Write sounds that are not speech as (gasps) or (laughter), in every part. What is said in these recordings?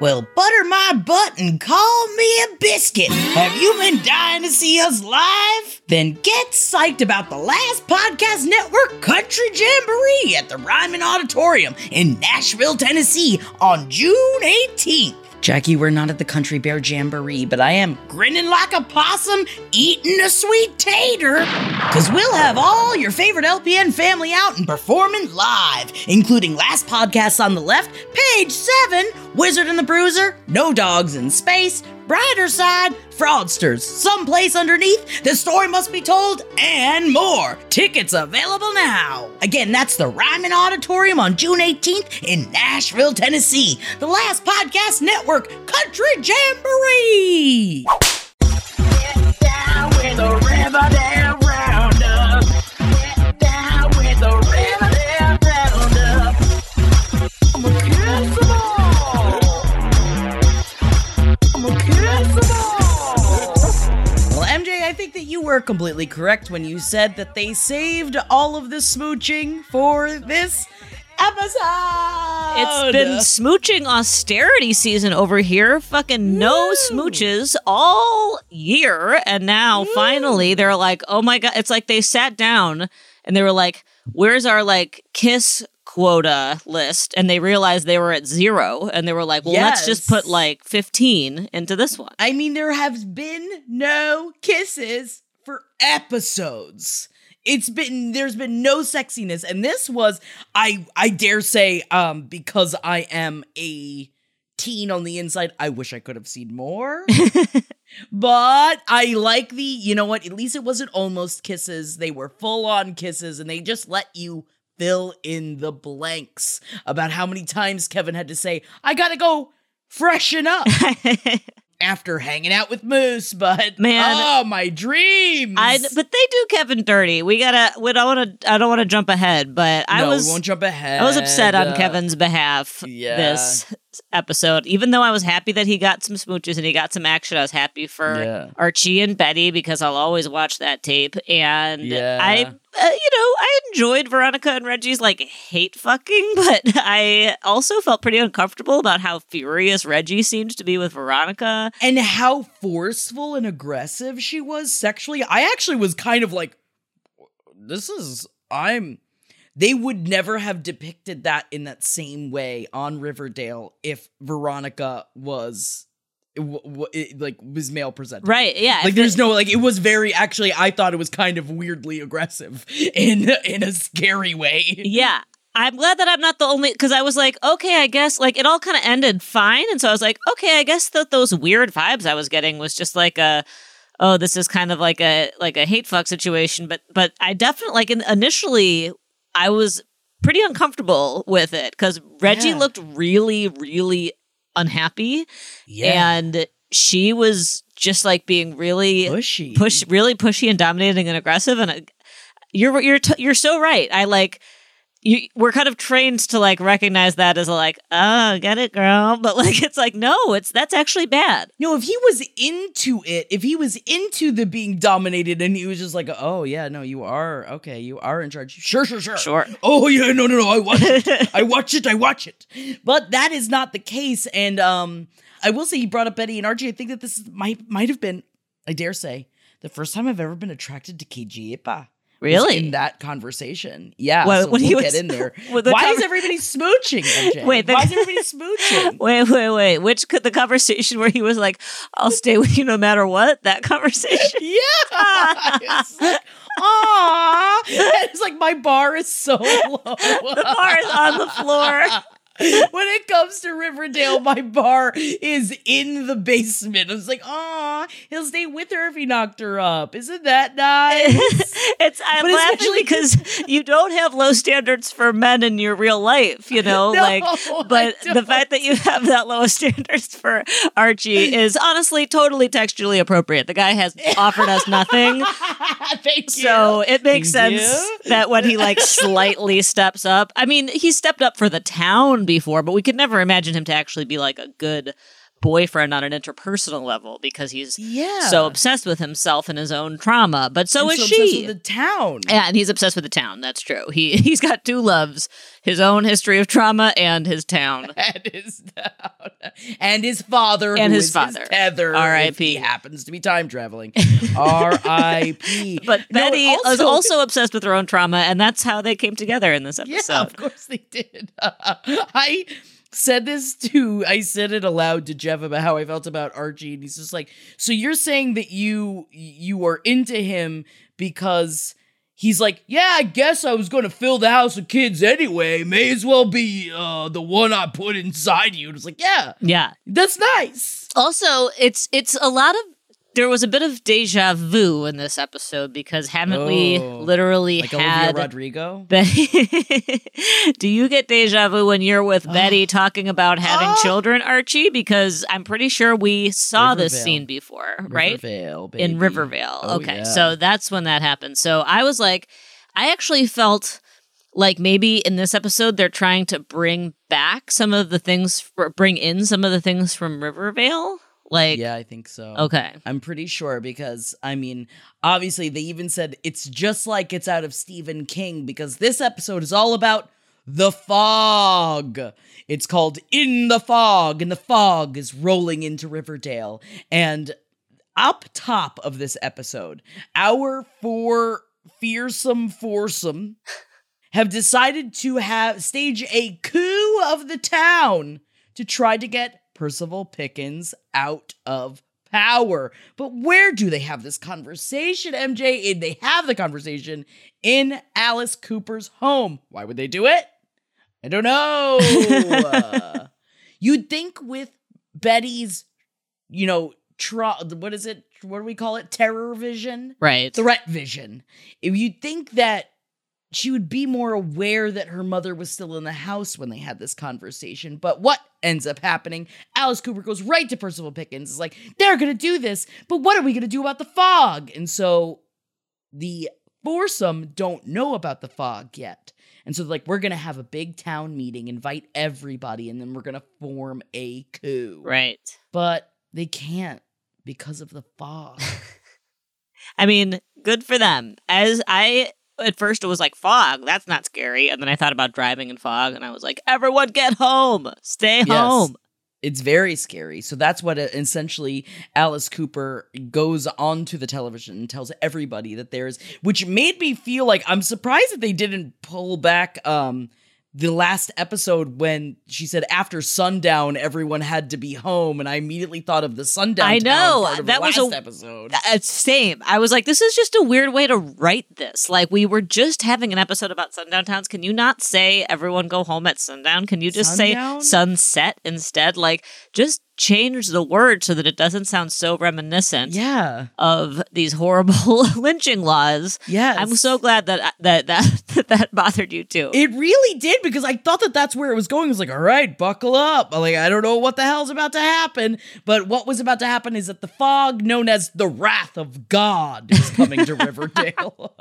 Well, butter my butt and call me a biscuit. Have you been dying to see us live? Then get psyched about the last Podcast Network Country Jamboree at the Ryman Auditorium in Nashville, Tennessee on June 18th. Jackie, we're not at the Country Bear Jamboree, but I am grinning like a possum eating a sweet tater. Cause we'll have all your favorite LPN family out and performing live, including Last Podcasts on the Left, Page 7, Wizard and the Bruiser, No Dogs in Space, Brighter Side, Fraudsters, Someplace Underneath, The Story Must Be Told, and more. Tickets available now. Again, that's the Ryman Auditorium on June 18th in Nashville, Tennessee. The Last Podcast Network Country Jamboree. Were completely correct when you said that they saved all of the smooching for this episode. It's been smooching austerity season over here. Fucking no smooches all year. And now finally they're like, oh my God. It's like they sat down and they were like, where's our like kiss quota list? And they realized they were at zero. And they were like, well, let's just put like 15 into this one. I mean, there have been no kisses for episodes. It's been there's been no sexiness, and this was I I dare say um because I am a teen on the inside. I wish I could have seen more, (laughs) but I like the you know what? At least it wasn't almost kisses. They were full on kisses, and they just let you fill in the blanks about how many times Kevin had to say, "I gotta go freshen up." (laughs) after hanging out with Moose, but Man. oh my dreams! I, but they do Kevin dirty. We gotta. We don't want to. I don't want to jump ahead, but I no, was. we won't jump ahead. I was upset on Uh, Kevin's behalf yeah. this episode. Even though I was happy that he got some smooches and he got some action, I was happy for Yeah. Archie and Betty because I'll always watch that tape. And Yeah. I, uh, you know, I enjoyed Veronica and Reggie's like hate fucking, (laughs) but I also felt pretty uncomfortable about how furious Reggie seemed to be with Veronica. and how forceful and aggressive she was sexually. I actually was kind of like, this is I'm. They would never have depicted that in that same way on Riverdale if Veronica was. w- w- it, like was male presented Right? Yeah. like there's it- no like it was very actually i thought it was kind of weirdly aggressive (laughs) in in a scary way Yeah. I'm glad that I'm not the only because I was like, okay, I guess like it all kind of ended fine, and so I was like, okay, I guess that those weird vibes I was getting was just like a, oh, this is kind of like a like a hate fuck situation, but but I definitely like in, initially I was pretty uncomfortable with it because Reggie Yeah. looked really really unhappy, and she was just like being really pushy. push really pushy and dominating and aggressive. And uh, you're you're t- you're so right. I like you we're kind of trained to like recognize that as a like oh get it girl. (laughs) But like it's like no it's that's actually bad. No if he was into it if he was into the being dominated and he was just like oh yeah no you are okay you are in charge. Sure sure sure. Sure. oh yeah no no no i watch it. (laughs) I watch it i watch it. But that is not the case and um i will say he brought up betty and archie i think that this is- might might have been i dare say the first time i've ever been attracted to KJ Apa Really? in that conversation. Yeah. What- so when we'll he get (laughs) in there. Why is everybody smooching? MJ? (laughs) Wait, the- why is everybody smooching? (laughs) Wait, wait, wait. Which could the conversation where he was like, "I'll stay with you no matter what"? That conversation. Yeah. It's like, Aw. It's like my bar is so low. The bar is on the floor. when it comes to Riverdale, my bar is in the basement. I was like, aw, he'll stay with her if he knocked her up. Isn't that nice? It's I'm But laughing especially- because (laughs) you don't have low standards for men in your real life, you know. No, like, but the fact that you have that low (laughs) standards for Archie is honestly totally textually appropriate. The guy has offered us nothing, (laughs) Thank you. so it makes Thank sense you. that when he like slightly steps up. I mean, he stepped up for the town before, but we could never imagine him to actually be like a good boyfriend on an interpersonal level because he's Yeah. so obsessed with himself and his own trauma. But so I'm is so obsessed she. with the town. Yeah, and he's obsessed with the town. That's true. He (laughs) he's got two loves: his own history of trauma and his town. (laughs) and his town. and his father, And his is father. tether, if R.I.P.. He happens to be time traveling. (laughs) R.I.P. But No, Betty is also obsessed with her own trauma, and that's how they came together in this episode. Yeah, of course they did. I said this to I said it aloud to Jeff about how I felt about Archie, and he's just like, "So you're saying that you you are into him because." He's like, yeah, I guess I was going to fill the house with kids anyway. May as well be uh, the one I put inside you. And it's like, yeah, Yeah. that's nice. Also, it's it's a lot of there was a bit of deja vu in this episode because haven't we Oh. literally Like Olivia had Rodrigo. (laughs) Betty, (laughs) do you get deja vu when you're with Betty talking about having Ah. children, Archie? Because I'm pretty sure we saw this scene before, right? Rivervale, In baby. Rivervale. Oh, okay. yeah. So that's when that happened. So I was like, I actually felt like maybe in this episode they're trying to bring back some of the things, bring in some of the things from Rivervale. Like, yeah, I think so. okay. I'm pretty sure because I mean, obviously they even said it's just like it's out of Stephen King because this episode is all about the fog. It's called In the Fog, and the fog is rolling into Riverdale. And up top of this episode, our four fearsome foursome have decided to have stage a coup of the town to try to get Percival Pickens out of power. But where do they have this conversation, MJ? They have the conversation in Alice Cooper's home. Why would they do it? I don't know. Uh, (laughs) you'd think with Betty's, you know, tra- what is it? What do we call it? Terror vision? Right. threat vision. If you think that she would be more aware that her mother was still in the house when they had this conversation. But what ends up happening? Alice Cooper goes right to Percival Pickens. Is like, they're gonna do this, but what are we gonna do about the fog? And so the foursome don't know about the fog yet. And so like, we're gonna have a big town meeting, invite everybody, and then we're gonna form a coup. right. But they can't because of the fog. (laughs) I mean, good for them. As I at first it was like fog, that's not scary. And then I thought about driving in fog and I was like, everyone get home. Stay Yes. home. it's very scary. So that's what uh, essentially Alice Cooper goes onto the television and tells everybody that there's, which made me feel like I'm surprised that they didn't pull back um the last episode when she said after sundown everyone had to be home, and I immediately thought of the sundown. I Town know, that the was last a- episode. Uh, same. I was like, this is just a weird way to write this. Like, we were just having an episode about sundown towns. Can you not say everyone go home at sundown? Can you just Sundown? say sunset instead? Like, just change the word so that it doesn't sound so reminiscent Yeah. of these horrible (laughs) lynching laws. Yes. I'm so glad that uh, that that (laughs) that, that bothered you too. It really did because I thought that that's where it was going. It was like, all right, buckle up. Like, I don't know what the hell's about to happen, but what was about to happen is that the fog, known as the wrath of God, is coming to (laughs) Riverdale.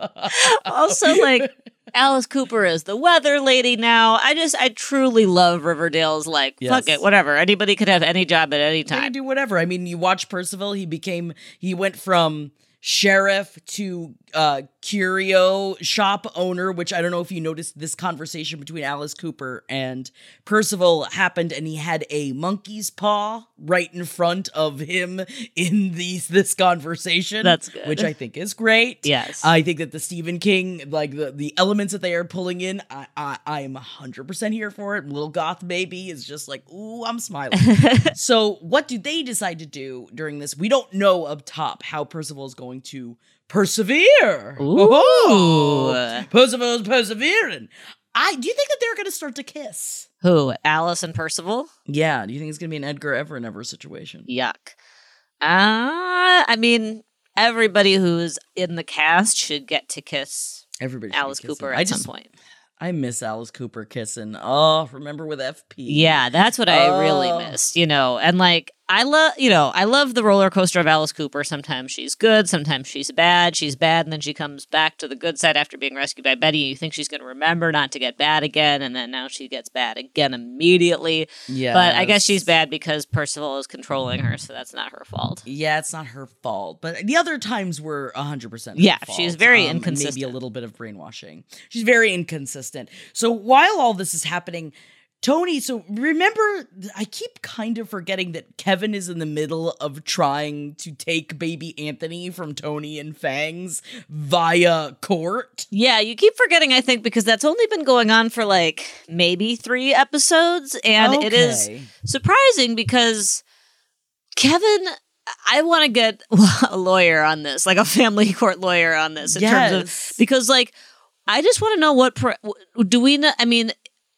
also, like Alice Cooper is the weather lady now. I just I truly love Riverdale's like fuck it, whatever. Anybody could have any job at any They can time. do whatever. I mean, you watch Percival. He became. He went from sheriff to uh curio shop owner which i don't know if you noticed this conversation between alice cooper and percival happened and he had a monkey's paw right in front of him in these this conversation That's good. which i think is great Yes. i think that the stephen king like the, the elements that they are pulling in i i i'm 100% here for it little goth baby is just like ooh i'm smiling (laughs) so what do they decide to do during this we don't know up top how percival is going to persevere Ooh. Oh, percival's persevering i do you think that they're going to start to kiss Who? Alice and Percival? yeah do you think it's going to be an Edgar Evernever situation Yuck. Uh, I mean, everybody who's in the cast should get to kiss everybody Alice. Cooper at i some point. i miss alice cooper kissing oh remember with fp Yeah, that's what I really Oh. missed, you know. And like I love, you know, I love the roller coaster of Alice Cooper. Sometimes she's good, sometimes she's bad. She's bad and then she comes back to the good side after being rescued by Betty. You think she's going to remember not to get bad again and then now she gets bad again immediately. yeah But I guess she's bad because Percival is controlling her, so that's not her fault. Yeah, it's not her fault, but the other times were hundred percent. Yeah, she's very um, inconsistent. Maybe a little bit of brainwashing. She's very inconsistent. So while all this is happening, Tony. So remember, I keep kind of forgetting that Kevin is in the middle of trying to take baby Anthony from Tony and Fangs via court. Yeah, you keep forgetting, I think, because that's only been going on for like maybe three episodes. And it is surprising because Kevin, I want to get (laughs) a lawyer on this, like a family (laughs) court lawyer on this, in terms of because, like, I just want to know what pro- do we know? I mean,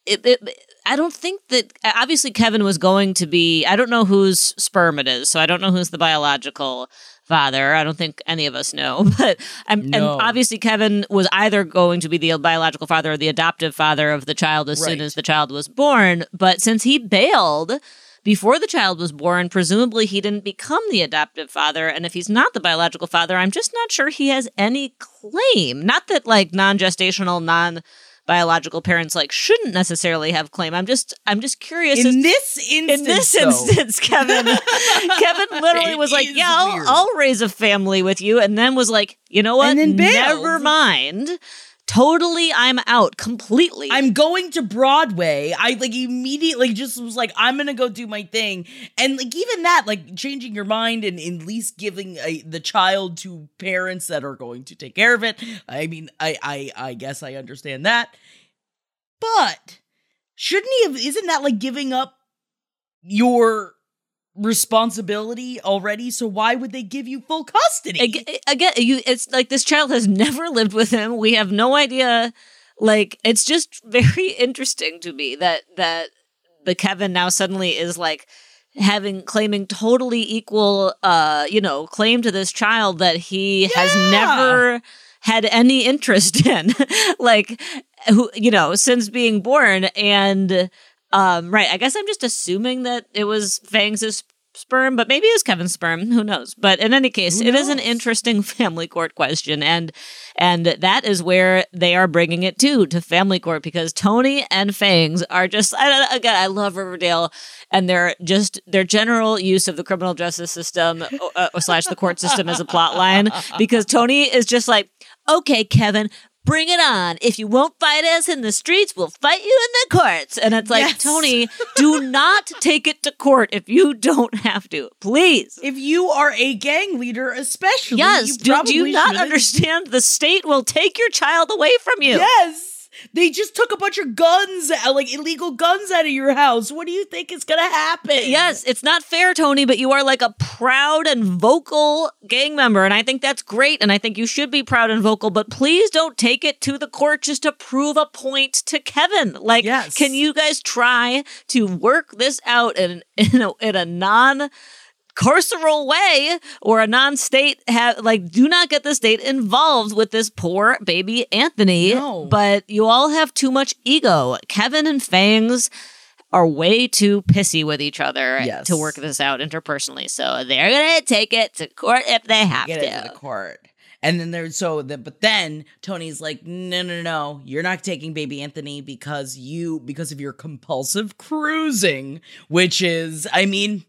it, it, I don't think that obviously Kevin was going to be. I don't know whose sperm it is, so I don't know who's the biological father. I don't think any of us know, (laughs) but I'm, No. and obviously Kevin was either going to be the biological father or the adoptive father of the child as soon as the child was born. But since he bailed before the child was born, presumably he didn't become the adoptive father. And if he's not the biological father, I'm just not sure he has any claim. Not that like non-gestational, non biological parents like shouldn't necessarily have claim. I'm just I'm just curious as In this instance, in this though- instance, Kevin, (laughs) Kevin literally was like, "Yeah, I'll. I'll raise a family with you," and then was like, "You know what? Never mind. Totally, I'm out completely." I'm going to Broadway. I like immediately just was like, I'm gonna go do my thing, and like even that, like changing your mind and at least giving a, the child to parents that are going to take care of it. I mean, I I I guess I understand that, but shouldn't he have? Isn't that like giving up your responsibility already? So why would they give you full custody? Ag- again, you it's like this child has (laughs) never lived with him. We have no idea. Like it's just very (laughs) interesting to me that that the Kevin now suddenly is like having claiming totally equal uh you know claim to this child that he has never had any interest (laughs) in like who you know since being born and um right i guess i'm just assuming that it was fangs' sperm but maybe it was kevin's sperm who knows? But in any case it is an interesting (laughs) family court question and and that is where they are bringing it to to family court because tony and fangs are just I, again i love riverdale and their just their general use of the criminal justice system uh, slash the court system as a plot line because tony is just like okay kevin bring it on. If you won't fight us in the streets we'll fight you in the courts. And it's like Yes. tony do not take it to court if you don't have to please. If you are a gang leader, especially, yes. you do, do you not shouldn't. understand the state will take your child away from you? Yes. They just took a bunch of guns, uh, like illegal guns out of your house. What do you think is going to happen? Yes, it's not fair, Tony, but you are like a proud and vocal gang member. And I think that's great. And I think you should be proud and vocal, but please don't take it to the court just to prove a point to Kevin. Like, Yes. can you guys try to work this out in, (laughs) in a, in a non carceral way or a non-state have like do not get the state involved with this poor baby Anthony No. but you all have too much ego Kevin and Fangs are way too pissy with each other Yes. to work this out interpersonally so they're gonna take it to court if they have Get to it to the court. And then there's so the but then Tony's like, no, no, no, you're not taking baby Anthony because you because of your compulsive cruising, which is, I mean,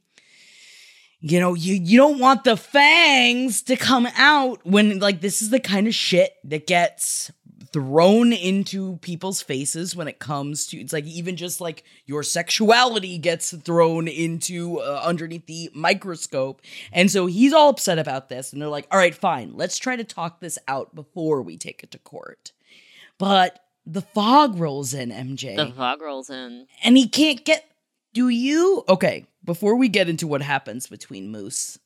you know, you you don't want the fangs to come out when like this is the kind of shit that gets thrown into people's faces when it comes to it's like even just like your sexuality gets thrown into uh, underneath the microscope. And so he's all upset about this and they're like all right fine let's try to talk this out before we take it to court. But the fog rolls in mj The fog rolls in. and he can't get do you? Okay before we get into what happens between moose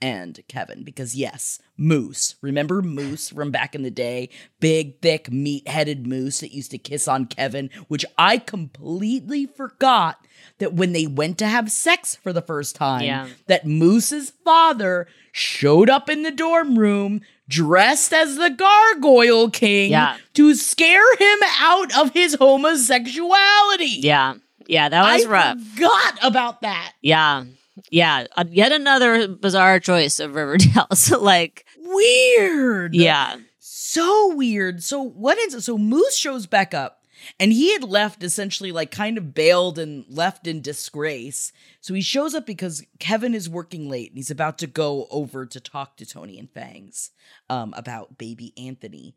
and kevin because yes moose remember moose from back in the day big thick meat-headed moose that used to kiss on kevin which i completely forgot that when they went to have sex for the first time Yeah. that moose's father showed up in the dorm room dressed as the gargoyle king Yeah. to scare him out of his homosexuality Yeah. Yeah, that was I rough. forgot about that. Yeah. Yeah. Uh, yet another bizarre choice of Riverdale. (laughs) so, like, Weird. yeah. So weird. So what is it? so Moose shows back up and he had left essentially like kind of bailed and left in disgrace. So he shows up because Kevin is working late and he's about to go over to talk to Tony and Fangs um about baby Anthony.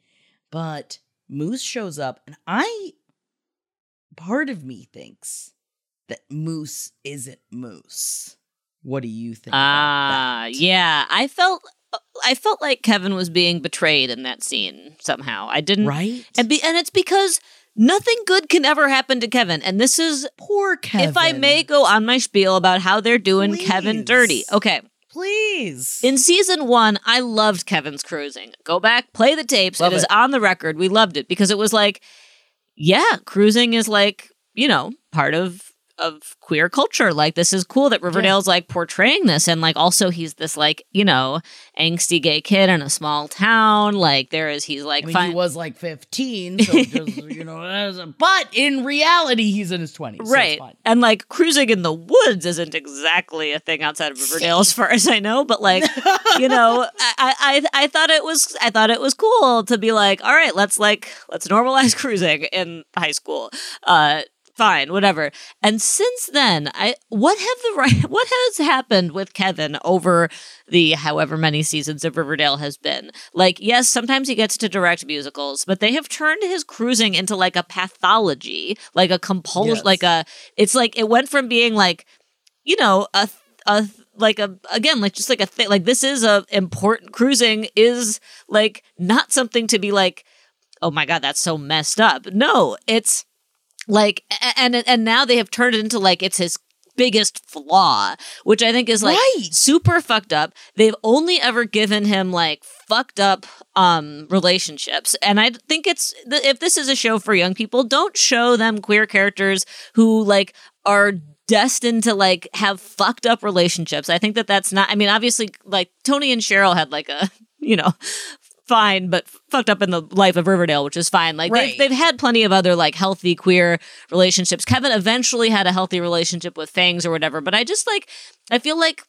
But Moose shows up and I part of me thinks that Moose isn't Moose. What do you think? Ah, that? yeah. I felt. I felt like Kevin was being betrayed in that scene somehow. I didn't, Right? and be, and it's because nothing good can ever happen to Kevin. And this is, Poor Kevin. if I may go on my spiel about how they're doing Kevin dirty. Okay, Please. In season one, I loved Kevin's cruising. Go back, play the tapes. Love it is it. on the record. We loved it because it was like, yeah, cruising is like, you know, part of of queer culture. Like this is cool that Riverdale's like portraying this and like also he's this like, you know, angsty gay kid in a small town. Like there is he's like I mean, fine. he was like 15, so just, (laughs) you know, but in reality, he's in his 20s. right. fine. and like cruising in the woods isn't exactly a thing outside of Riverdale as far as I know, but like (laughs) you know, I, I I thought it was I thought it was cool to be like, all right, let's like let's normalize (laughs) cruising in high school. Uh fine, whatever. And since then, I what have the right (laughs) what has happened with Kevin over the however many seasons of Riverdale has been? Like, yes, sometimes he gets to direct musicals, but they have turned his cruising into like a pathology, like a compulsion, Yes. like a it's like it went from being like, you know, a a like a again like just like a thing like this is a important cruising is like not something to be like oh my god that's so messed up no it's like and and now they have turned it into like it's his biggest flaw which i think is like Right. super fucked up. They've only ever given him like fucked up um relationships. And i think it's th- if this is a show for young people don't show them queer characters who like are destined to like have fucked up relationships. I think that that's not i mean obviously like tony and cheryl had like a (laughs) you know fine but fucked up in the life of riverdale which is fine like Right. they've, they've had plenty of other like healthy queer relationships kevin eventually had a healthy relationship with fangs or whatever but i just like i feel like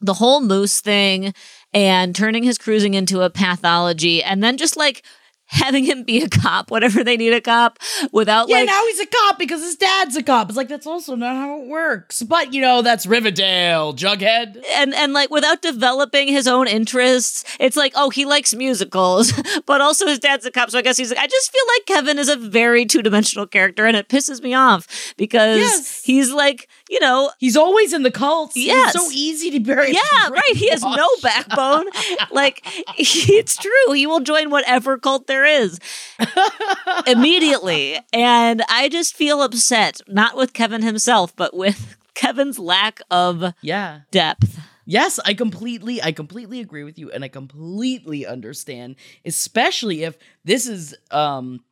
the whole moose thing and turning his cruising into a pathology and then just like having him be a cop whenever they need a cop without Yeah, like now he's a cop because his dad's a cop. It's like, that's also not how it works. But, you know, that's Riverdale, Jughead. and and like without developing his own interests it's like oh he likes musicals (laughs) but also his dad's a cop so i guess he's like i just feel like kevin is a very two-dimensional character and it pisses me off because Yes. he's like you know He's always in the cults. Yes. He's so easy to bury. yeah, right. He has no backbone. (laughs) like (laughs) it's true. He will join whatever cult there is (laughs) immediately. And I just feel upset, not with Kevin himself, but with Kevin's lack of Yeah. depth. Yes, I completely I completely agree with you and I completely understand, especially if this is um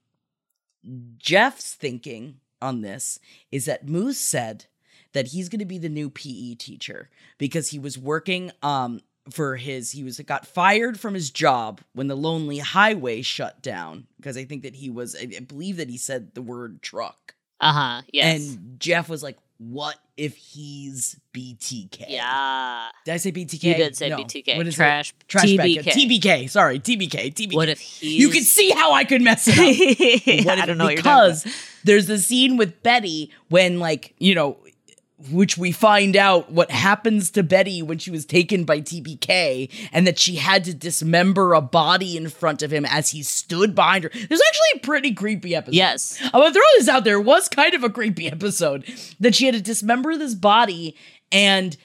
Jeff's thinking on this is that Moose said that he's going to be the new PE teacher because he was working um for his he was got fired from his job when the lonely highway shut down because I think that he was I believe that he said the word truck. Uh huh. Yes. And Jeff was like, "What if he's BTK?" yeah. Did I say BTK? You did say No. BTK. What is Trash. it? Trash TBK. TBK. Sorry, TBK. TBK. What if he's you can see how I could mess it up? (laughs) What I don't know what you're talking because there's the scene with Betty when like you know which we find out what happens to Betty when she was taken by TBK and that she had to dismember a body in front of him as he stood behind her. There's actually a pretty creepy episode. Yes. I'm gonna throw this out there. It was kind of a creepy (laughs) episode that she had to dismember this body and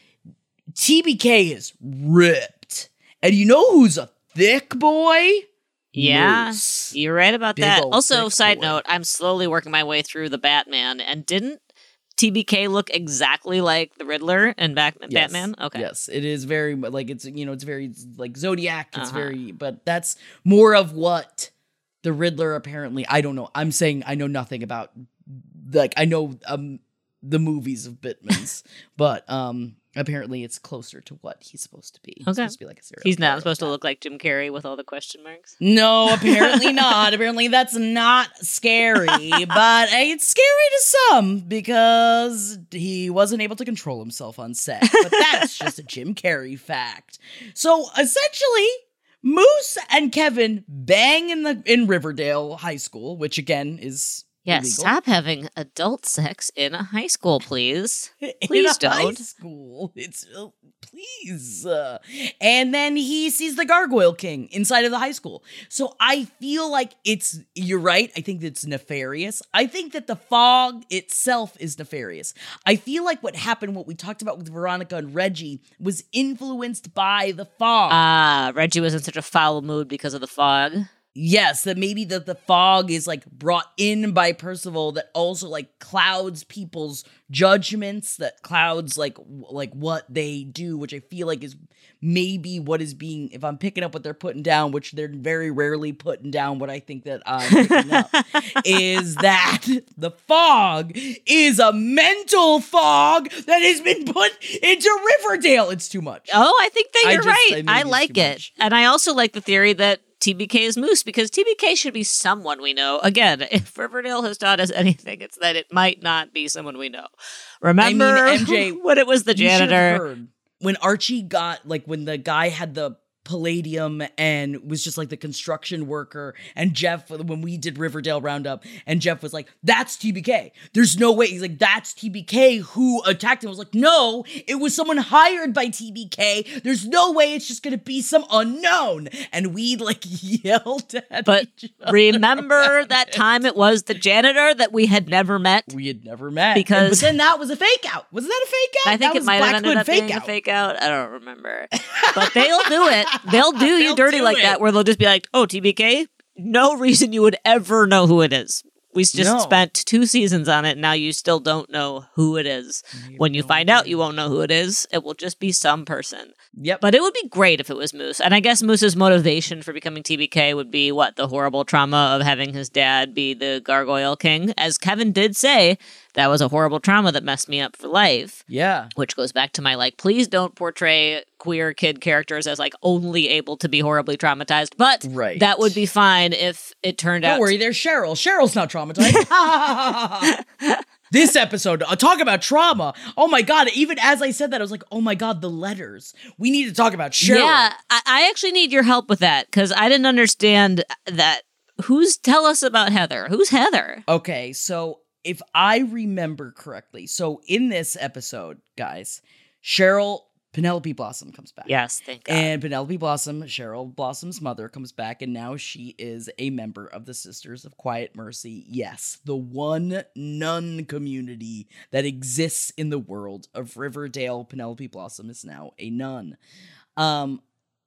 TBK is ripped. And you know who's a thick boy? Yeah, Moose. you're right about Big that. Also, side boy. note, I'm slowly working my way through the Batman, and didn't TBK look exactly like the Riddler and Yes. Batman? Okay. Yes, it is very like it's you know it's very like Zodiac. It's Uh-huh. very, but that's more of what the Riddler apparently. I don't know. I'm saying I know nothing about like I know um the movies of Bitmans, (laughs) but um apparently it's closer to what he's supposed to be. He's Okay. supposed to be like a serial. He's not supposed to look like Jim Carrey with all the question marks. No, (laughs) apparently not. apparently that's not scary, (laughs) but eh, it's scary to some because he wasn't able to control himself on set. But that's (laughs) just a Jim Carrey fact. So essentially, Moose and Kevin bang in the in Riverdale High School, which again is Yeah, illegal. stop having adult sex in a high school, please. (laughs) in Please a don't. High school. It's uh, please. Uh, and then he sees the Gargoyle King inside of the high school. So I feel like it's you're right. I think it's nefarious. I think that the fog itself is nefarious. I feel like what happened, what we talked about with Veronica and Reggie, was influenced by the fog. Ah, Reggie was in such a foul mood because of the fog. Yes, that maybe that the fog is like brought in by Percival that also like clouds people's judgments, that clouds like like what they do, which I feel like is maybe what is being if I'm picking up what they're putting down, which they're very rarely putting down what I think that I'm picking up, (laughs) is that the fog is a mental fog that has been put into Riverdale. It's too much. Oh, I think that you're just- I right. think I, like it. much. And I also like the theory that TBK is Moose because TBK should be someone we know. Again, if Riverdale has taught us anything, it's that it might not be someone we know. Remember MJ, (laughs) when it was the You should have janitor? When Archie got like when the guy had the palladium and was just like the construction worker. And Jeff when we did Riverdale Roundup and Jeff was like that's TBK there's no way. He's like that's TBK who attacked him. I was like no it was someone hired by TBK there's no way it's just gonna be some unknown. And we like (laughs) yelled at But remember that. time it was the janitor that we had never met? we had never met. Because- And- but then that was a fake out. Wasn't that a fake out? I think That it was might have Black ended Hood up being a fake out. I don't remember. (laughs) But they'll do it. (laughs) They'll do you They'll dirty do like it. that, where they'll just be like, oh, TBK? No (laughs) reason you would ever know who it is. We just No. spent two seasons on it, and now you still don't know who it is. when you find out, you won't know who it is. It will just be some person. Yep But it would be great if it was Moose. And I guess Moose's motivation for becoming TBK would be what? The horrible trauma of having his dad be the Gargoyle King. As Kevin did say, that was a horrible trauma that messed me up for life yeah which goes back to my like please don't portray queer kid characters as like only able to be horribly traumatized but Right. that would be fine if it turned out. Don't worry, there's Cheryl. Cheryl's not traumatized. (laughs) (laughs) this episode, uh, talk about trauma. Oh my god! Even as I said that, I was like, "Oh my god, the letters. We need to talk about Cheryl." yeah I, I actually need your help with that because i didn't understand that who's tell us about heather who's heather Okay, so if I remember correctly, so in this episode, guys, Cheryl Penelope Blossom comes back. yes thank god And Penelope Blossom, Cheryl Blossom's mother, comes back, and now she is a member of the Sisters of Quiet Mercy. Yes, the one nun community that exists in the world of Riverdale. Penelope Blossom is now a nun. Um,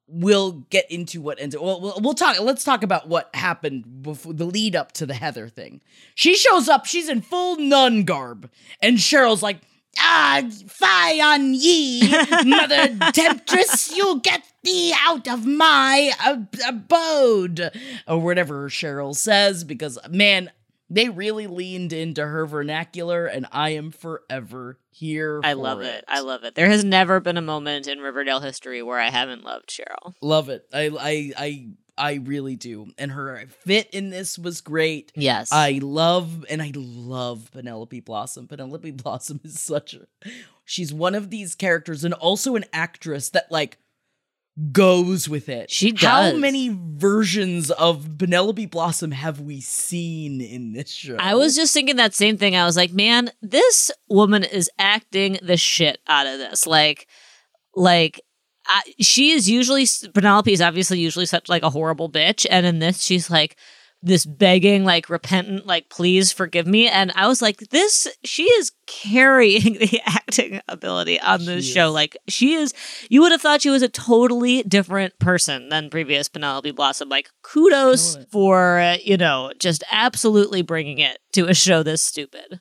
we'll get into what ends. Well, we'll, we'll talk. Let's talk about what happened before the lead up to the Heather thing. She shows up. She's in full nun garb, and Cheryl's like. Ah, fie on ye, mother (laughs) temptress! You'll get thee out of my ab- abode, or whatever Cheryl says. Because man, they really leaned into her vernacular, and I am forever here. i for love it. i love it there has never been a moment in riverdale history where i haven't loved cheryl love it. I I I I really do. And her fit in this was great. yes I love and I love Penelope Blossom. Penelope (laughs) Blossom is such a she's one of these characters and also an actress that like goes with it. She How does. many versions of Penelope Blossom have we seen in this show? I was just thinking that same thing. I was like, man, this woman is acting the shit out of this. Like, like She is usually Penelope is obviously usually such like a horrible bitch, and in this she's like this begging, like repentant, like please forgive me. And I was like, this she is carrying (laughs) the acting ability on this She show. is. Like she is. You would have thought she was a totally different person than previous Penelope Blossom. Like kudos for uh, you know just absolutely bringing it to a show this stupid.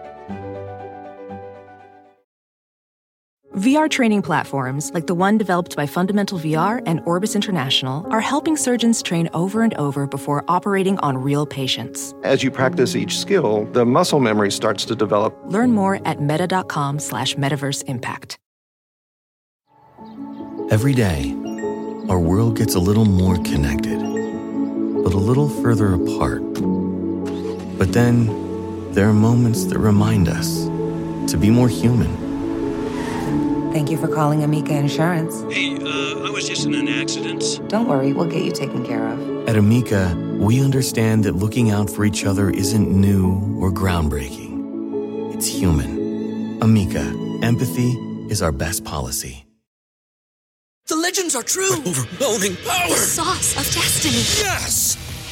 VR training platforms, like the one developed by Fundamental VR and Orbis International, are helping surgeons train over and over before operating on real patients. As you practice each skill, the muscle memory starts to develop. Learn more at meta.com slash metaverse impact. Every day, our world gets a little more connected, but a little further apart. But then, there are moments that remind us to be more human. Thank you for calling Amica Insurance. Hey, uh, I was just in an accident. Don't worry, we'll get you taken care of. At Amica, we understand that looking out for each other isn't new or groundbreaking. It's human. Amica, empathy is our best policy. The legends are true. overwhelming power! Sauce of destiny. Yes!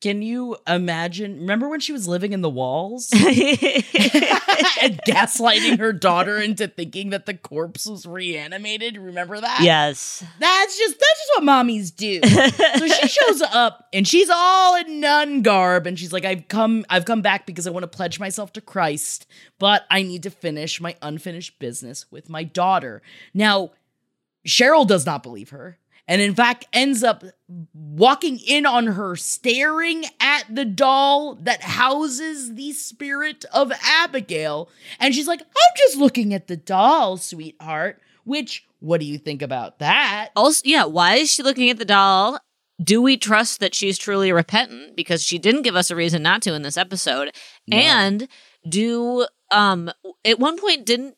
Can you imagine? Remember when she was living in the walls (laughs) and gaslighting her daughter into thinking that the corpse was reanimated? Remember that? yes. That's just that's just what mommies do. so she (laughs) shows up and she's all in nun garb and she's like, I've come I've come back because I want to pledge myself to Christ, but I need to finish my unfinished business with my daughter. Now, Cheryl does not believe her. And in fact, ends up walking in on her, staring at the doll that houses the spirit of Abigail. And she's like, I'm just looking at the doll, sweetheart. Which, what do you think about that? Also, yeah, why is she looking at the doll? Do we trust that she's truly repentant because she didn't give us a reason not to in this episode? No. And do um at one point didn't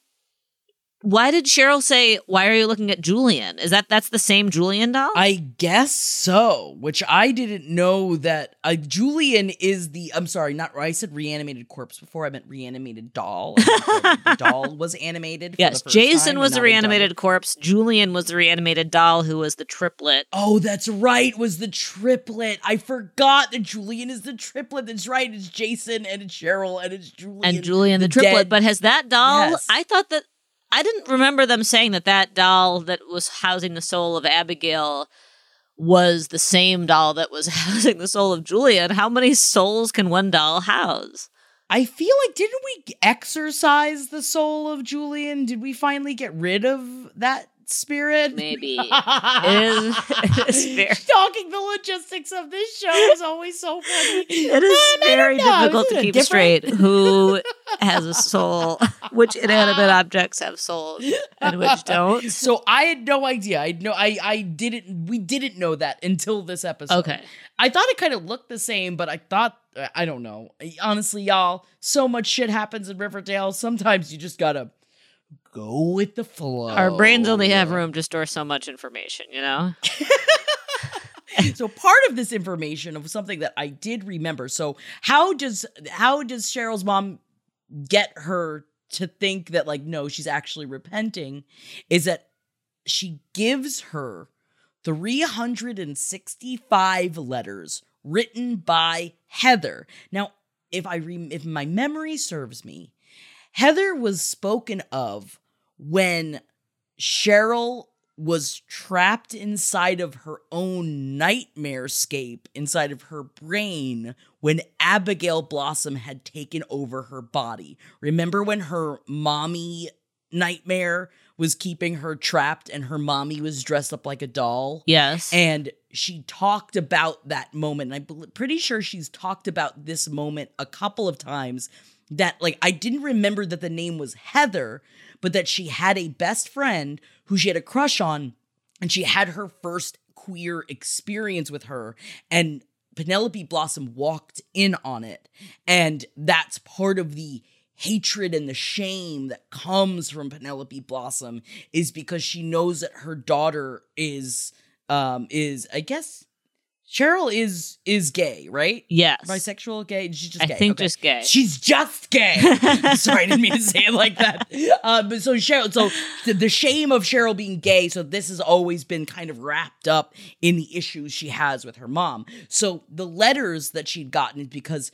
why did Cheryl say, "Why are you looking at Julian?" Is that that's the same Julian doll? I guess so, which I didn't know that uh, Julian is the. I'm sorry, not I said reanimated corpse before. I meant reanimated doll. The (laughs) doll was animated. Yes, Jason time was the a reanimated corpse. Julian was the reanimated doll, who was the triplet. Oh, that's right. Was the triplet? I forgot that Julian is the triplet. That's right. It's Jason and it's Cheryl and it's Julian and Julian the, triplet. dead- But has that doll? Yes. I thought that I didn't remember them saying that that doll that was housing the soul of Abigail was the same doll that was (laughs) housing the soul of Julian. How many souls can one doll house? I feel like didn't we exercise the soul of Julian? Did we finally get rid of that spirit? Maybe it (laughs) is. It (laughs) is very. Talking the logistics of this show is always so funny. (laughs) It is very difficult to keep different? straight who has a soul, which inanimate objects have souls and which don't. So I had no idea. I know I I didn't we didn't know that until this episode. Okay. I thought it kind of looked the same, but I thought uh, I don't know. Honestly, y'all, so much shit happens in Riverdale. Sometimes you just gotta go with the flow. Our brains only have room to store so much information, you know? (laughs) (laughs) so part of this information of something that I did remember. So how does how does Cheryl's mom get her to think that like no, she's actually repenting? Is that she gives her 365 letters written by Heather. Now if I re- if my memory serves me, Heather was spoken of when Cheryl was trapped inside of her own nightmare scape inside of her brain when Abigail Blossom had taken over her body. Remember when her mommy nightmare was keeping her trapped and her mommy was dressed up like a doll? Yes. And she talked about that moment. And I'm pretty sure she's talked about this moment a couple of times that like I didn't remember that the name was Heather, but that she had a best friend who she had a crush on and she had her first queer experience with her and Penelope Blossom walked in on it. And that's part of the hatred and the shame that comes from Penelope Blossom is because she knows that her daughter is um is I guess Cheryl is is gay, right? Yes. Bisexual, gay. She's just I gay. think okay. just gay. She's just gay. (laughs) (laughs) Sorry, I didn't mean to say it like that. Uh, but so Cheryl, so the, the shame of Cheryl being gay. So this has always been kind of wrapped up in the issues she has with her mom. So the letters that she'd gotten is because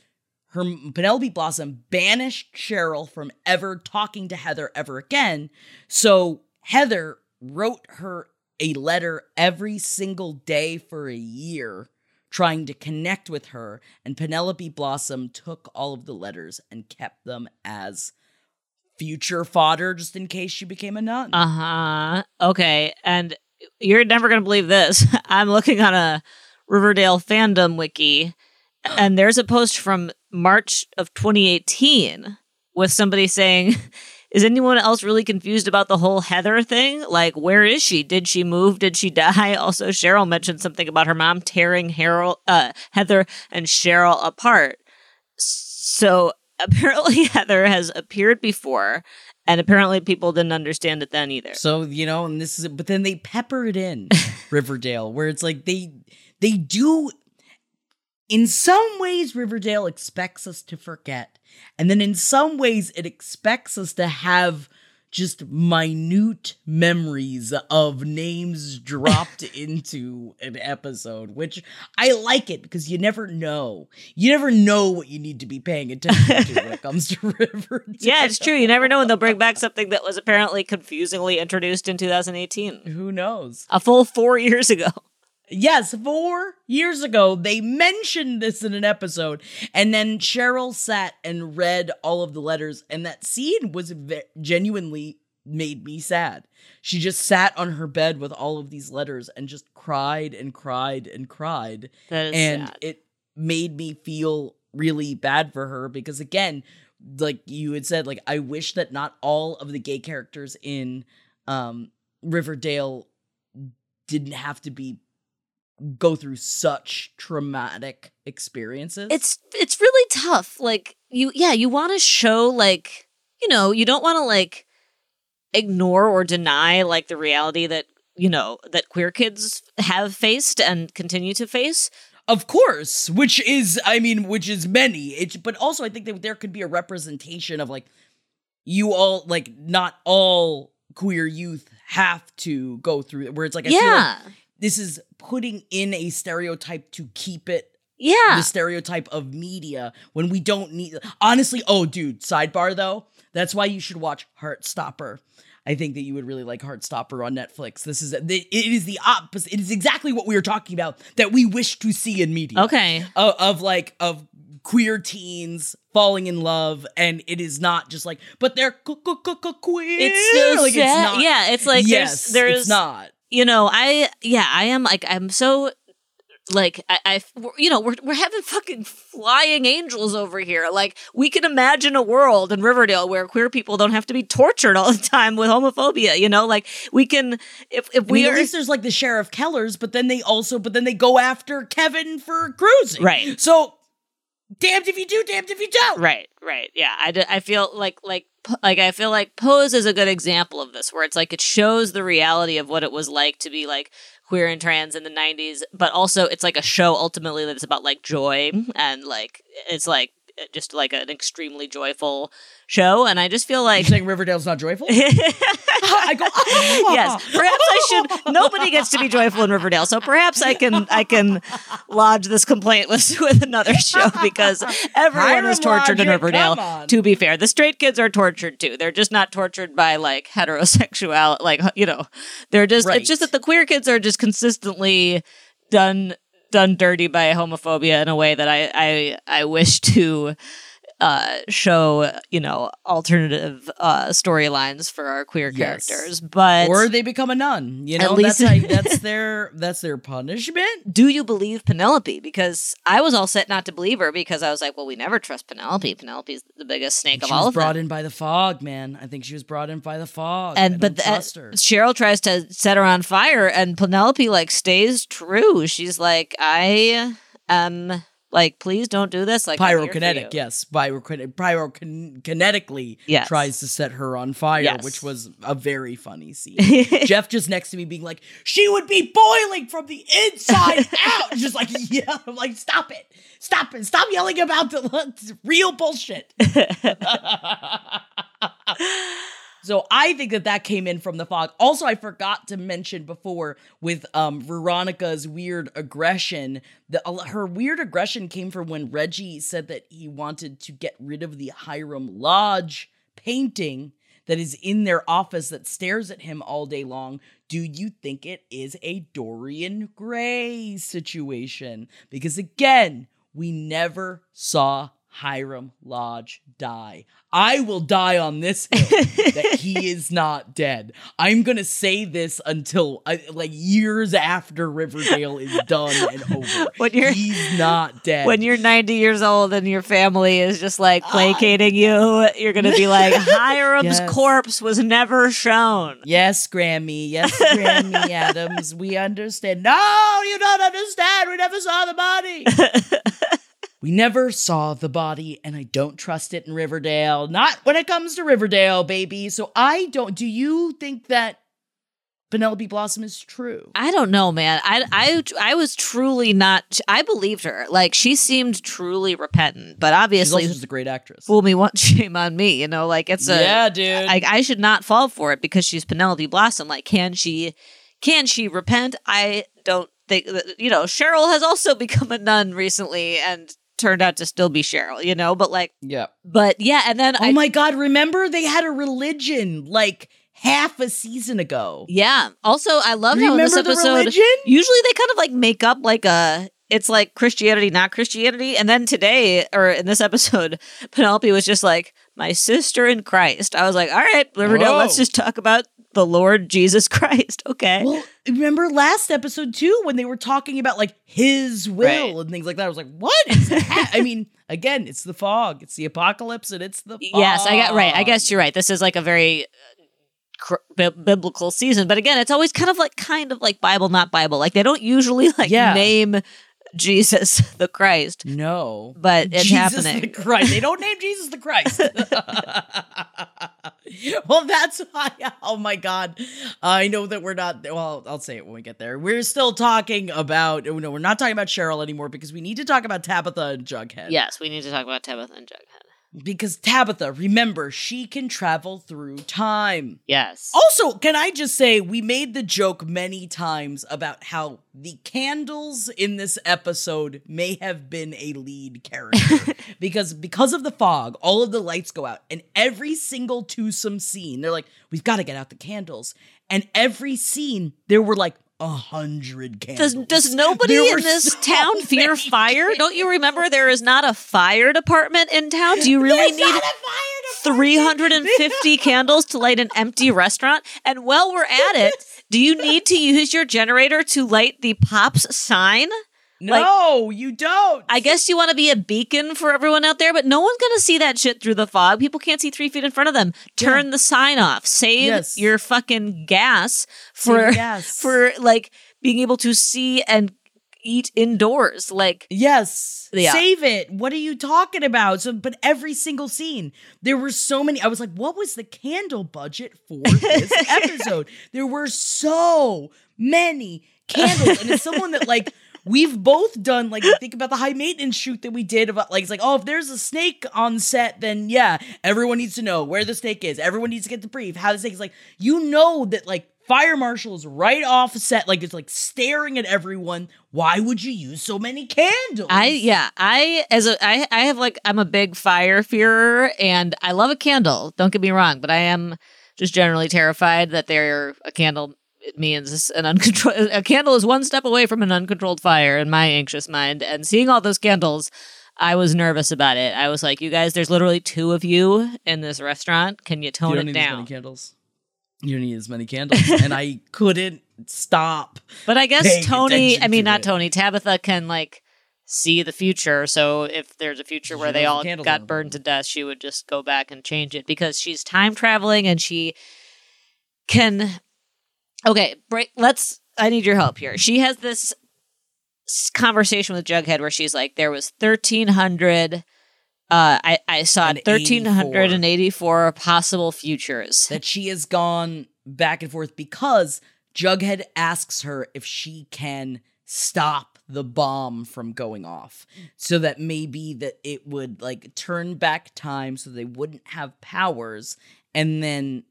her Penelope Blossom banished Cheryl from ever talking to Heather ever again. So Heather wrote her a letter every single day for a year trying to connect with her and Penelope Blossom took all of the letters and kept them as future fodder just in case she became a nun. Uh-huh. Okay. And you're never going to believe this. (laughs) I'm looking on a Riverdale fandom wiki and there's a post from March of 2018 with somebody saying is anyone else really confused about the whole Heather thing? Like, where is she? Did she move? Did she die? (laughs) Also, Cheryl mentioned something about her mom tearing Harold, uh, Heather and Cheryl apart. So apparently, (laughs) Heather has appeared before, and apparently, people didn't understand it then either. So you know, and this is, but then they pepper it in (laughs) Riverdale, where it's like they they do. In some ways, Riverdale expects us to forget, and then in some ways, it expects us to have just minute memories of names dropped (laughs) into an episode, which I like it because you never know. You never know what you need to be paying attention to when it comes to (laughs) Riverdale. Yeah, it's true. You never know when they'll bring back something that was apparently confusingly introduced in 2018. Who knows? A full four years ago. Yes, four years ago, they mentioned this in an episode. And then Cheryl sat and read all of the letters, and that scene was ve- genuinely made me sad. She just sat on her bed with all of these letters and just cried and cried and cried. And sad. it made me feel really bad for her because, again, like you had said, like I wish that not all of the gay characters in um, Riverdale didn't have to be go through such traumatic experiences. It's it's really tough. Like you yeah, you want to show like, you know, you don't want to like ignore or deny like the reality that, you know, that queer kids have faced and continue to face. of course, which is I mean, which is many. It but also I think that there could be a representation of like you all like not all queer youth have to go through it where it's like I feel like yeah. This is putting in a stereotype to keep it Yeah. the stereotype of media when we don't need honestly oh dude sidebar though that's why you should watch heartstopper i think that you would really like heartstopper on netflix this is it is the opposite it is exactly what we were talking about that we wish to see in media Okay. of, of like of queer teens falling in love and it is not just like but they're queer It's so like sad. yeah, it's like yes there's there's it's not you know, I yeah, I am like I'm so like I, I you know we're we're having fucking flying angels over here. Like we can imagine a world in Riverdale where queer people don't have to be tortured all the time with homophobia. You know, like we can if if I we mean, are at least there's like the sheriff Kellers, but then they also, but then they go after Kevin for cruising. Right. So, damned if you do, damned if you don't. Right, right. Yeah. I, I feel like like like I feel like Pose is a good example of this where it's like it shows the reality of what it was like to be like queer and trans in the 90s, but also it's like a show ultimately that's about like joy mm-hmm. and like it's like just like an extremely joyful show, and I just feel like You're saying Riverdale's not joyful? (laughs) I go, "Ah." yes, perhaps I should. Nobody gets to be joyful in Riverdale, so perhaps I can I can lodge this complaint with with another show because everyone Hiram is tortured in Riverdale. To be fair, the straight kids are tortured too. They're just not tortured by like heterosexual, like you know, they're just. Right. It's just that the queer kids are just consistently done done dirty by homophobia in a way that I I I wish to uh show you know alternative uh storylines for our queer Yes. characters but or they become a nun. You know, At least- that's, (laughs) how, that's their that's their punishment. do you believe Penelope? Because I was all set not to believe her because I was like, well, we never trust Penelope. Penelope's the biggest snake She of all was of brought in by the fog, man. I think she was brought in by the fog. And but the. Cheryl tries to set her on fire, and Penelope like stays true. She's like, I am like, please don't do this. Like I'm here for pyrokinetic, yes, pyrokinetic, pyrokinetically Yes. tries to set her on fire, Yes. which was a very funny scene. (laughs) Jeff just next to me being like, "She would be boiling from the inside (laughs) out," just like, yeah, I'm like, "Stop it, stop it, stop yelling about the (laughs) real bullshit." So I think that that came in from the fog. Also, I forgot to mention before with um Veronica's weird aggression. The her weird aggression came from when Reggie said that he wanted to get rid of the Hiram Lodge painting that is in their office that stares at him all day long. Do you think it is a Dorian Gray situation? Because again, we never saw Hiram Lodge die. I will die on this hill (laughs) that he is not dead. I'm gonna say this until uh, like years after Riverdale is done and over. (laughs) When you're- he's not dead. When you're 90 years old and your family is just like placating you, you're gonna be like, (laughs) Hiram's Yes. corpse was never shown. Yes, Grammy. Yes, Grammy Adams. We understand. No, you don't understand. We never saw the body. We never saw the body, and I don't trust it in Riverdale. Not when it comes to Riverdale, baby. So I don't. Do you think that Penelope Blossom is true? I don't know, man. I I I was truly not. I believed her. Like she seemed truly repentant, but She's obviously, just a great actress. fool me once, (laughs) shame on me. You know, like it's a yeah, dude. Like I should not fall for it because she's Penelope Blossom. Like, can she? Can she repent? I don't think. that- You know, Cheryl has also become a nun recently and turned out to still be Cheryl. You know, but like, yeah. but yeah, and then Oh I, my God! Remember they had a religion like half a season ago. Yeah. Also, I love how in this Remember episode, religion? usually they kind of like make up like a. It's like Christianity, not Christianity. And then today, or in this episode, (laughs) Penelope was just like, my sister in Christ. I was like, all right, Riverdale, let's just talk about the Lord Jesus (laughs) Christ. Okay. Well, remember last episode too when they were talking about like his will Right. and things like that. I was like, what is that? (laughs) I mean, again, it's the fog, it's the apocalypse, and it's the fog. Yes, I got right. I guess you're right. This is like a very uh, cr- bi- biblical season, but again, it's always kind of like kind of like Bible, not Bible. Like they don't usually like Yeah. name Jesus (laughs) the Christ, No, but it's Jesus happening. the Christ. They don't name Jesus the Christ. (laughs) (laughs) well, that's why. Oh my God, I know that we're not. Well, I'll say it when we get there. We're still talking about. oh, No, we're not talking about Cheryl anymore because we need to talk about Tabitha and Jughead. yes, we need to talk about Tabitha and Jughead. Because Tabitha, remember, she can travel through time. Yes. Also, can I just say, we made the joke many times about how the candles in this episode may have been a lead character. (laughs) because because of the fog, all of the lights go out, and every single twosome scene, they're like, we've got to get out the candles. And every scene, there were like a hundred candles. does nobody There in this so town fear fire? Don't you remember there is not a fire department in town? Do you really There's need not a fire department. 350 (laughs) candles to light an empty restaurant? And while we're at it, do you need to use your generator to light the Pops sign? No, you don't. I guess you want to be a beacon for everyone out there, but no one's going to see that shit through the fog. People can't see three feet in front of them. Turn the sign off. Save Yes. your fucking gas for (laughs) gas. for like being able to see and eat indoors. Like Yes. Yeah. Save it. What are you talking about? So, but every single scene, there were so many. I was like, what was the candle budget for (laughs) this episode? There were so many candles. And as someone that like we've both done like think about the high maintenance shoot that we did about like it's like oh if there's a snake on set then yeah everyone needs to know where the snake is everyone needs to get the brief how the snake is like you know that like fire marshal is right off set like it's like staring at everyone why would you use so many candles I yeah, I as a I I have like I'm a big fire fearer and I love a candle. Don't get me wrong, but I am just generally terrified that they're a candle it means an uncontrolled (laughs) a candle is one step away from an uncontrolled fire in my anxious mind and seeing all those candles I was nervous about it. I was like, you guys, there's literally two of you in this restaurant. Can you tone you it need as down? many candles you don't need as many candles (laughs) and i couldn't stop But I guess tony i mean, not it. Tony, Tabitha can like see the future. So if there's a future where they the all got burned to death, she would just go back and change it because she's time traveling and she can. Okay, break. Let's. I need your help here. She has this conversation with Jughead where she's like, there was 1300. Uh, I, I saw 1384 possible futures. that she has gone back and forth because Jughead asks her if she can stop the bomb from going off so that maybe that it would like turn back time so they wouldn't have powers and then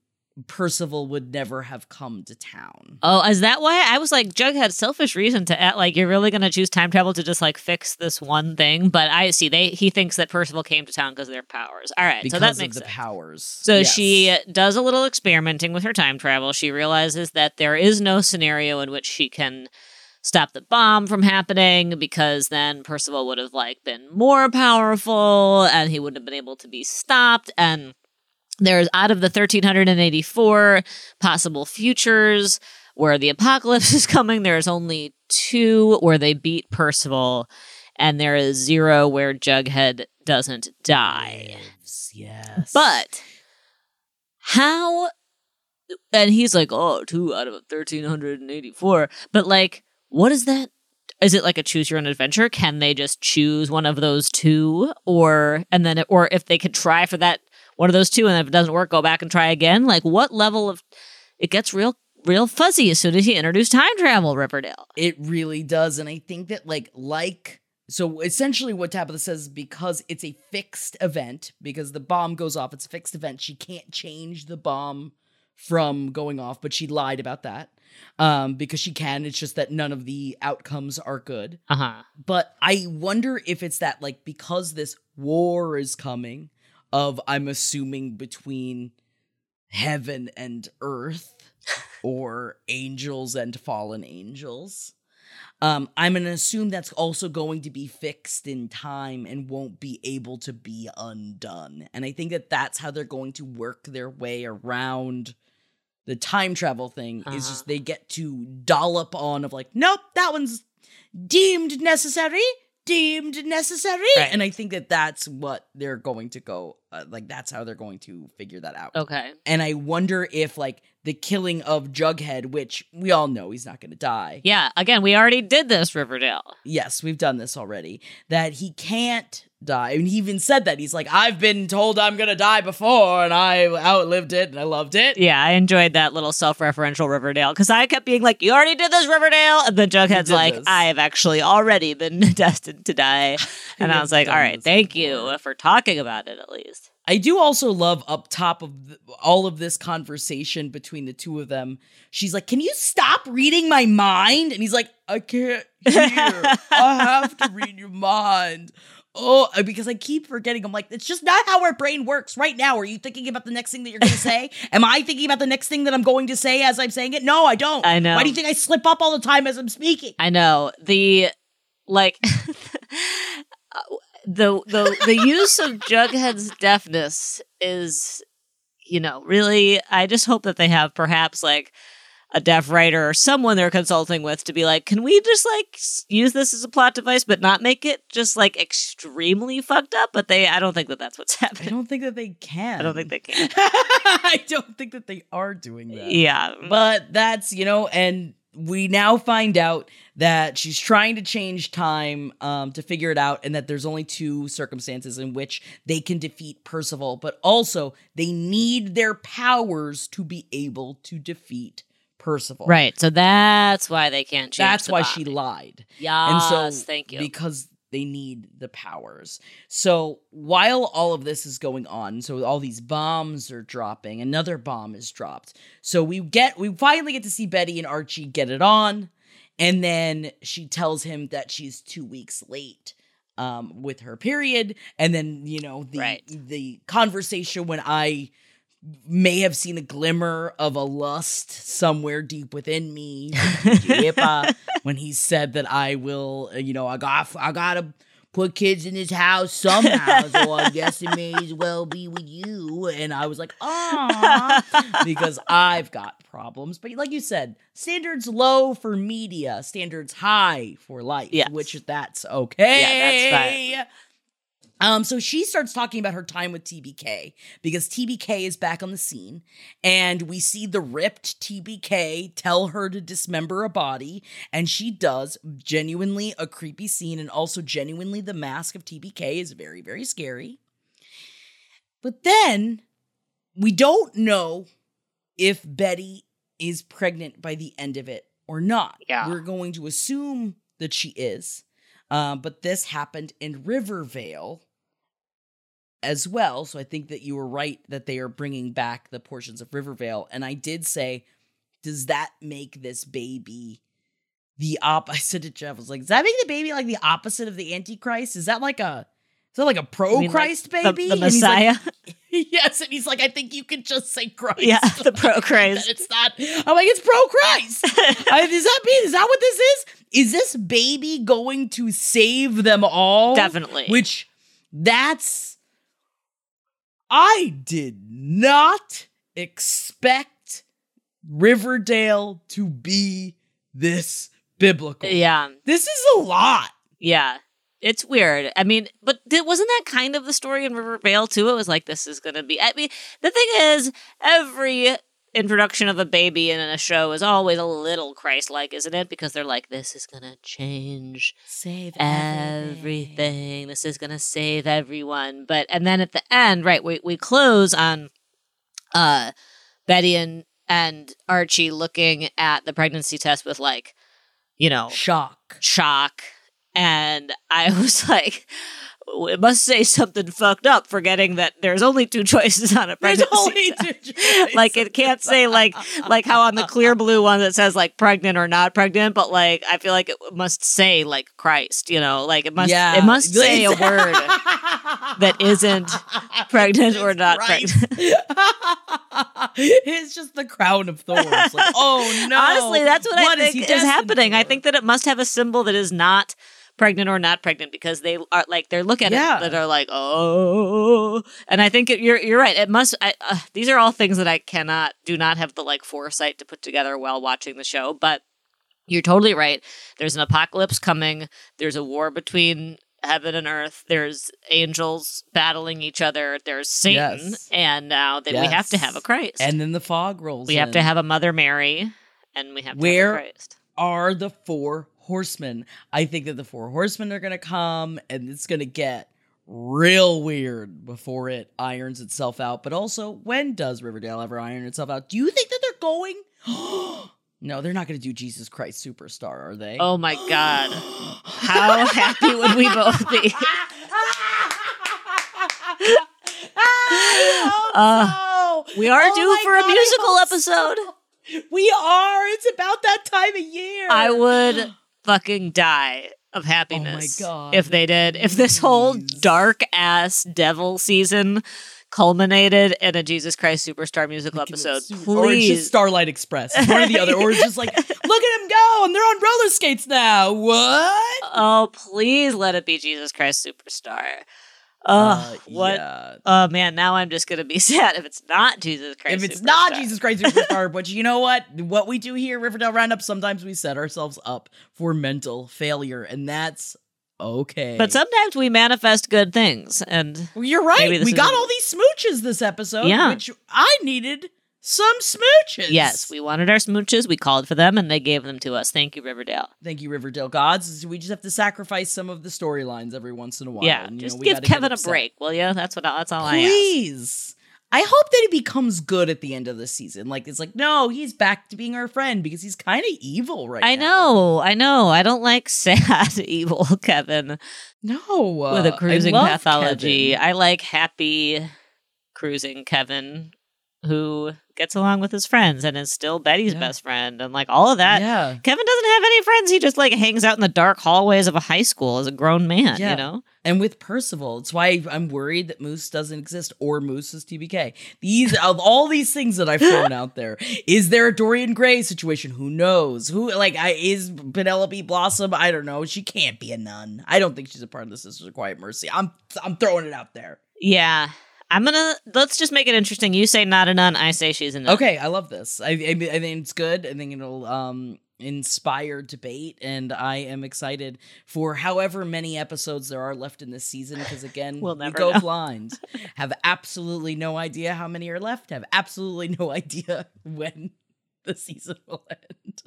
Percival would never have come to town. Oh, is that why I was like Jug had selfish reason to act like you're really gonna choose time travel to just like fix this one thing? But I see they he thinks that Percival came to town because of their powers. All right, Because so that makes the sense. powers. So Yes. she does a little experimenting with her time travel. She realizes that there is no scenario in which she can stop the bomb from happening because then Percival would have like been more powerful and he wouldn't have been able to be stopped and there's out of the 1384 possible futures where the apocalypse (laughs) is coming there's only two where they beat Percival and there is zero where Jughead doesn't die. Yes. But how and he's like, oh, two out of 1384. But like, what is that? Is it like a choose your own adventure? Can they just choose one of those two? Or, and then, or if they could try for that one of those two and if it doesn't work, go back and try again? Like, what level of, it gets real, real fuzzy as soon as you introduce time travel, Riverdale. It really does. And I think that, like, like, so essentially what Tabitha says, is because it's a fixed event, because the bomb goes off, it's a fixed event, she can't change the bomb from going off, but she lied about that. Um, because she can, it's just that none of the outcomes are good. Uh huh. But I wonder if it's that, like, because this war is coming, of I'm assuming between heaven and earth, or angels and fallen angels. Um, I'm gonna assume that's also going to be fixed in time and won't be able to be undone. And I think that that's how they're going to work their way around the time travel thing. Is Uh-huh. just they get to dollop on of like, nope, that one's deemed necessary, deemed necessary, Right. and I think that that's what they're going to go. Uh, like that's how they're going to figure that out. Okay. And I wonder if like the killing of Jughead, which we all know he's not going to die. Yeah. Again, we already did this, Riverdale. Yes, we've done this already. That he can't die. And he even said that. He's like, I've been told I'm going to die before and I outlived it and I loved it. Yeah, I enjoyed that little self-referential Riverdale because I kept being like, "You already did this, Riverdale," and then Jughead's like, this. "I have actually already been (laughs) destined to die," (laughs) and I was like, "All right, thank before." you for talking about it at least." I do also love up top of all of this conversation between the two of them. She's like, "Can you stop reading my mind?" And he's like, "I can't (laughs) hear. I have to read your mind." Oh, uh, because I keep forgetting. I'm like, it's just not how our brain works right now. Are you thinking about the next thing that you're going to say? (laughs) Am I thinking about the next thing that I'm going to say as I'm saying it? No, I don't. I know. Why do you think I slip up all the time as I'm speaking? I know the like (laughs) the the the use of Jughead's deafness is, you know, really. I just hope that they have perhaps like a deaf writer or someone they're consulting with to be like, can we just like use this as a plot device, but not make it just like extremely fucked up? But they, I don't think that that's what's (laughs) happening. I don't think that they can. I don't think they can. (laughs) I don't think that they are doing that. Yeah, But that's, you know, and we now find out that she's trying to change time um, to figure it out, and that there's only two circumstances in which they can defeat Percival, but also they need their powers to be able to defeat Percival. Right. So that's why they can't change. That's why body. she lied. Yeah. and so thank you. because they need the powers. So while all of this is going on, so all these bombs are dropping, another bomb is dropped. So we get we finally get to see Betty and Archie get it on, and then she tells him that she's two weeks late um with her period and then you know the Right. the conversation when i may have seen a glimmer of a lust somewhere deep within me (laughs) when he said that I will, uh, you know, I got, I gotta put kids in this house somehow, so I (laughs) guess it may as well be with you. And I was like, ah, (laughs) because I've got problems. But like you said, standards low for media, standards high for life, Yes. which that's okay. Yeah, that's Um, so she starts talking about her time with TBK because TBK is back on the scene, and we see the ripped TBK tell her to dismember a body, and she does. Genuinely a creepy scene, and also genuinely the mask of TBK is very, very scary. But then we don't know if Betty is pregnant by the end of it or not. Yeah. We're going to assume that she is. Uh, but this happened in Rivervale as well. So I think that you were right that they are bringing back the portions of Rivervale. And I did say, does that make this baby the op? (laughs) I said to Jeff, I was like, does that make the baby like the opposite of the Antichrist? Is that like a is that like a pro mean, like, Christ the- baby? the And like- Messiah? (laughs) yes, and he's like, I think you can just say Christ. Yeah, (laughs) the pro Christ. It's not. I'm like, it's pro Christ. I- Does that mean? Is that what this is? Is this baby going to save them all? Definitely. Which that's. I did not expect Riverdale to be this biblical. Yeah. This is a lot. Yeah. It's weird. I mean, but th- wasn't that kind of the story in Riverdale too? It was like this is going to be. I mean, the thing is, every introduction of a baby in a show is always a little Christ-like, isn't it? Because they're like, this is going to change Save everything. This is going to save everyone. But and then at the end, right, we we close on uh Betty and and Archie looking at the pregnancy test with like, you know, Shock. shock. And I (laughs) was like, it must say something fucked up, forgetting that there's only two choices on a There's pregnancy only test. two choices. (laughs) like it can't say like like how on the clear blue one that says like pregnant or not pregnant, but like I feel like it must say like Christ, you know, like it must Yeah. it must say a (laughs) word that isn't pregnant or not Christ. pregnant. (laughs) it's just the crown of thorns. Like, oh no! Honestly, that's what, I is think is, destined happening. I think that it must have a symbol that is not pregnant or not pregnant because they are like they're look at Yeah. it that are like oh, and I think it, you're you're right. It must. I, uh, these are all things that I cannot do not have the like foresight to put together while watching the show, but. You're totally right. There's an apocalypse coming. There's a war between heaven and earth. There's angels battling each other. There's Satan, Yes. and now that we have to have a Christ. And then the fog rolls. we have to have a Mother Mary, and we have to Where have a Christ. are the four horsemen? I think that the four horsemen are going to come, and it's going to get real weird before it irons itself out. But also, when does Riverdale ever iron itself out? Do you think that they're going? (gasps) no, they're not going to do Jesus Christ Superstar, are they? Oh my God. (gasps) How happy would we both be? Uh, we are Oh due for a God, I musical episode. so. We are. It's about that time of year. I would fucking die of oh happiness Oh God. if they did. If this whole dark ass devil season culminated in a Jesus Christ Superstar musical episode, Or it's just please. Starlight Express. It's one or the other. Or it's just like, (laughs) look at him go, and they're on roller skates now. What? Oh, please let it be Jesus Christ Superstar. Oh, Uh, what? yeah. Oh man, now I'm just gonna be (laughs) sad if it's not Jesus Christ. If it's not Jesus Christ Superstar, but you know what? What we do here, Riverdale Roundup, sometimes we set ourselves up for mental failure, and that's okay. But sometimes we manifest good things, and Well, you're right. We got all these smooches this episode, Yeah. which I needed some smooches. yes, we wanted our smooches. We called for them, and they gave them to us. Thank you, Riverdale. Thank you, Riverdale gods. We just have to sacrifice some of the storylines every once in a while. yeah, and, you just know, we give Kevin a break, will you? That's what. That's all I. Please. I hope that he becomes good at the end of the season. Like it's like, no, he's back to being our friend because he's kind of evil right I now. know, I know. I don't like (laughs) sad, evil Kevin No, with a uh, I cruising pathology. Kevin. I like happy cruising Kevin who gets along with his friends and is still Betty's Yeah. best friend and like all of that. yeah, Kevin doesn't have any friends. He just like hangs out in the dark hallways of a high school as a grown man, Yeah. you know? and with Percival, it's why I'm worried that Moose doesn't exist or Moose is TBK. These of all these things that I've thrown out there, is there a Dorian Gray situation? Who knows? Who like I is Penelope Blossom? I don't know. She can't be a nun. I don't think she's a part of the Sisters of Quiet Mercy. I'm I'm throwing it out there. Yeah. I'm gonna let's just make it interesting. You say not a nun, I say she's a nun. Okay, I love this. I, I, I think it's good. I think it'll um inspire debate, and I am excited for however many episodes there are left in this season. Because again, (laughs) We'll we never go know. blind. (laughs) Have absolutely no idea how many are left. Have absolutely no (laughs) idea when the season will end.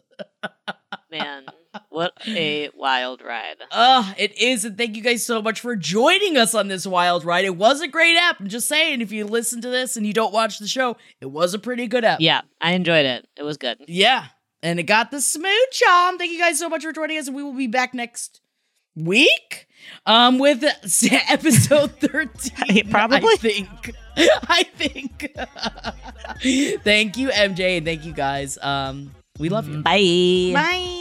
Man, what a wild ride. Uh, it is, and thank you guys so much for joining us on this wild ride. It was a great app. I'm just saying, if you listen to this and you don't watch the show, it was a pretty good app. Yeah, I enjoyed it. It was good. Yeah. And it got the smooch on. Thank you guys so much for joining us. And we will be back next week um with (laughs) episode 13 (laughs) Probably. i think (laughs) i think thank you mj and thank you guys um we love you Bye. bye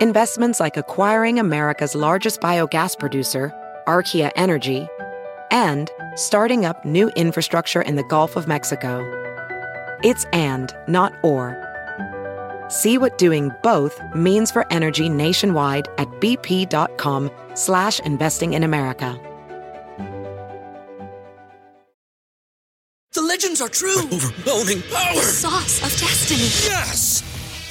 Investments like acquiring America's largest biogas producer, Archaea Energy, and starting up new infrastructure in the Gulf of Mexico. It's and, not or. See what doing both means for energy nationwide at bp.com slash investing in America. The legends are true. overwhelming power! The Sauce of destiny. Yes!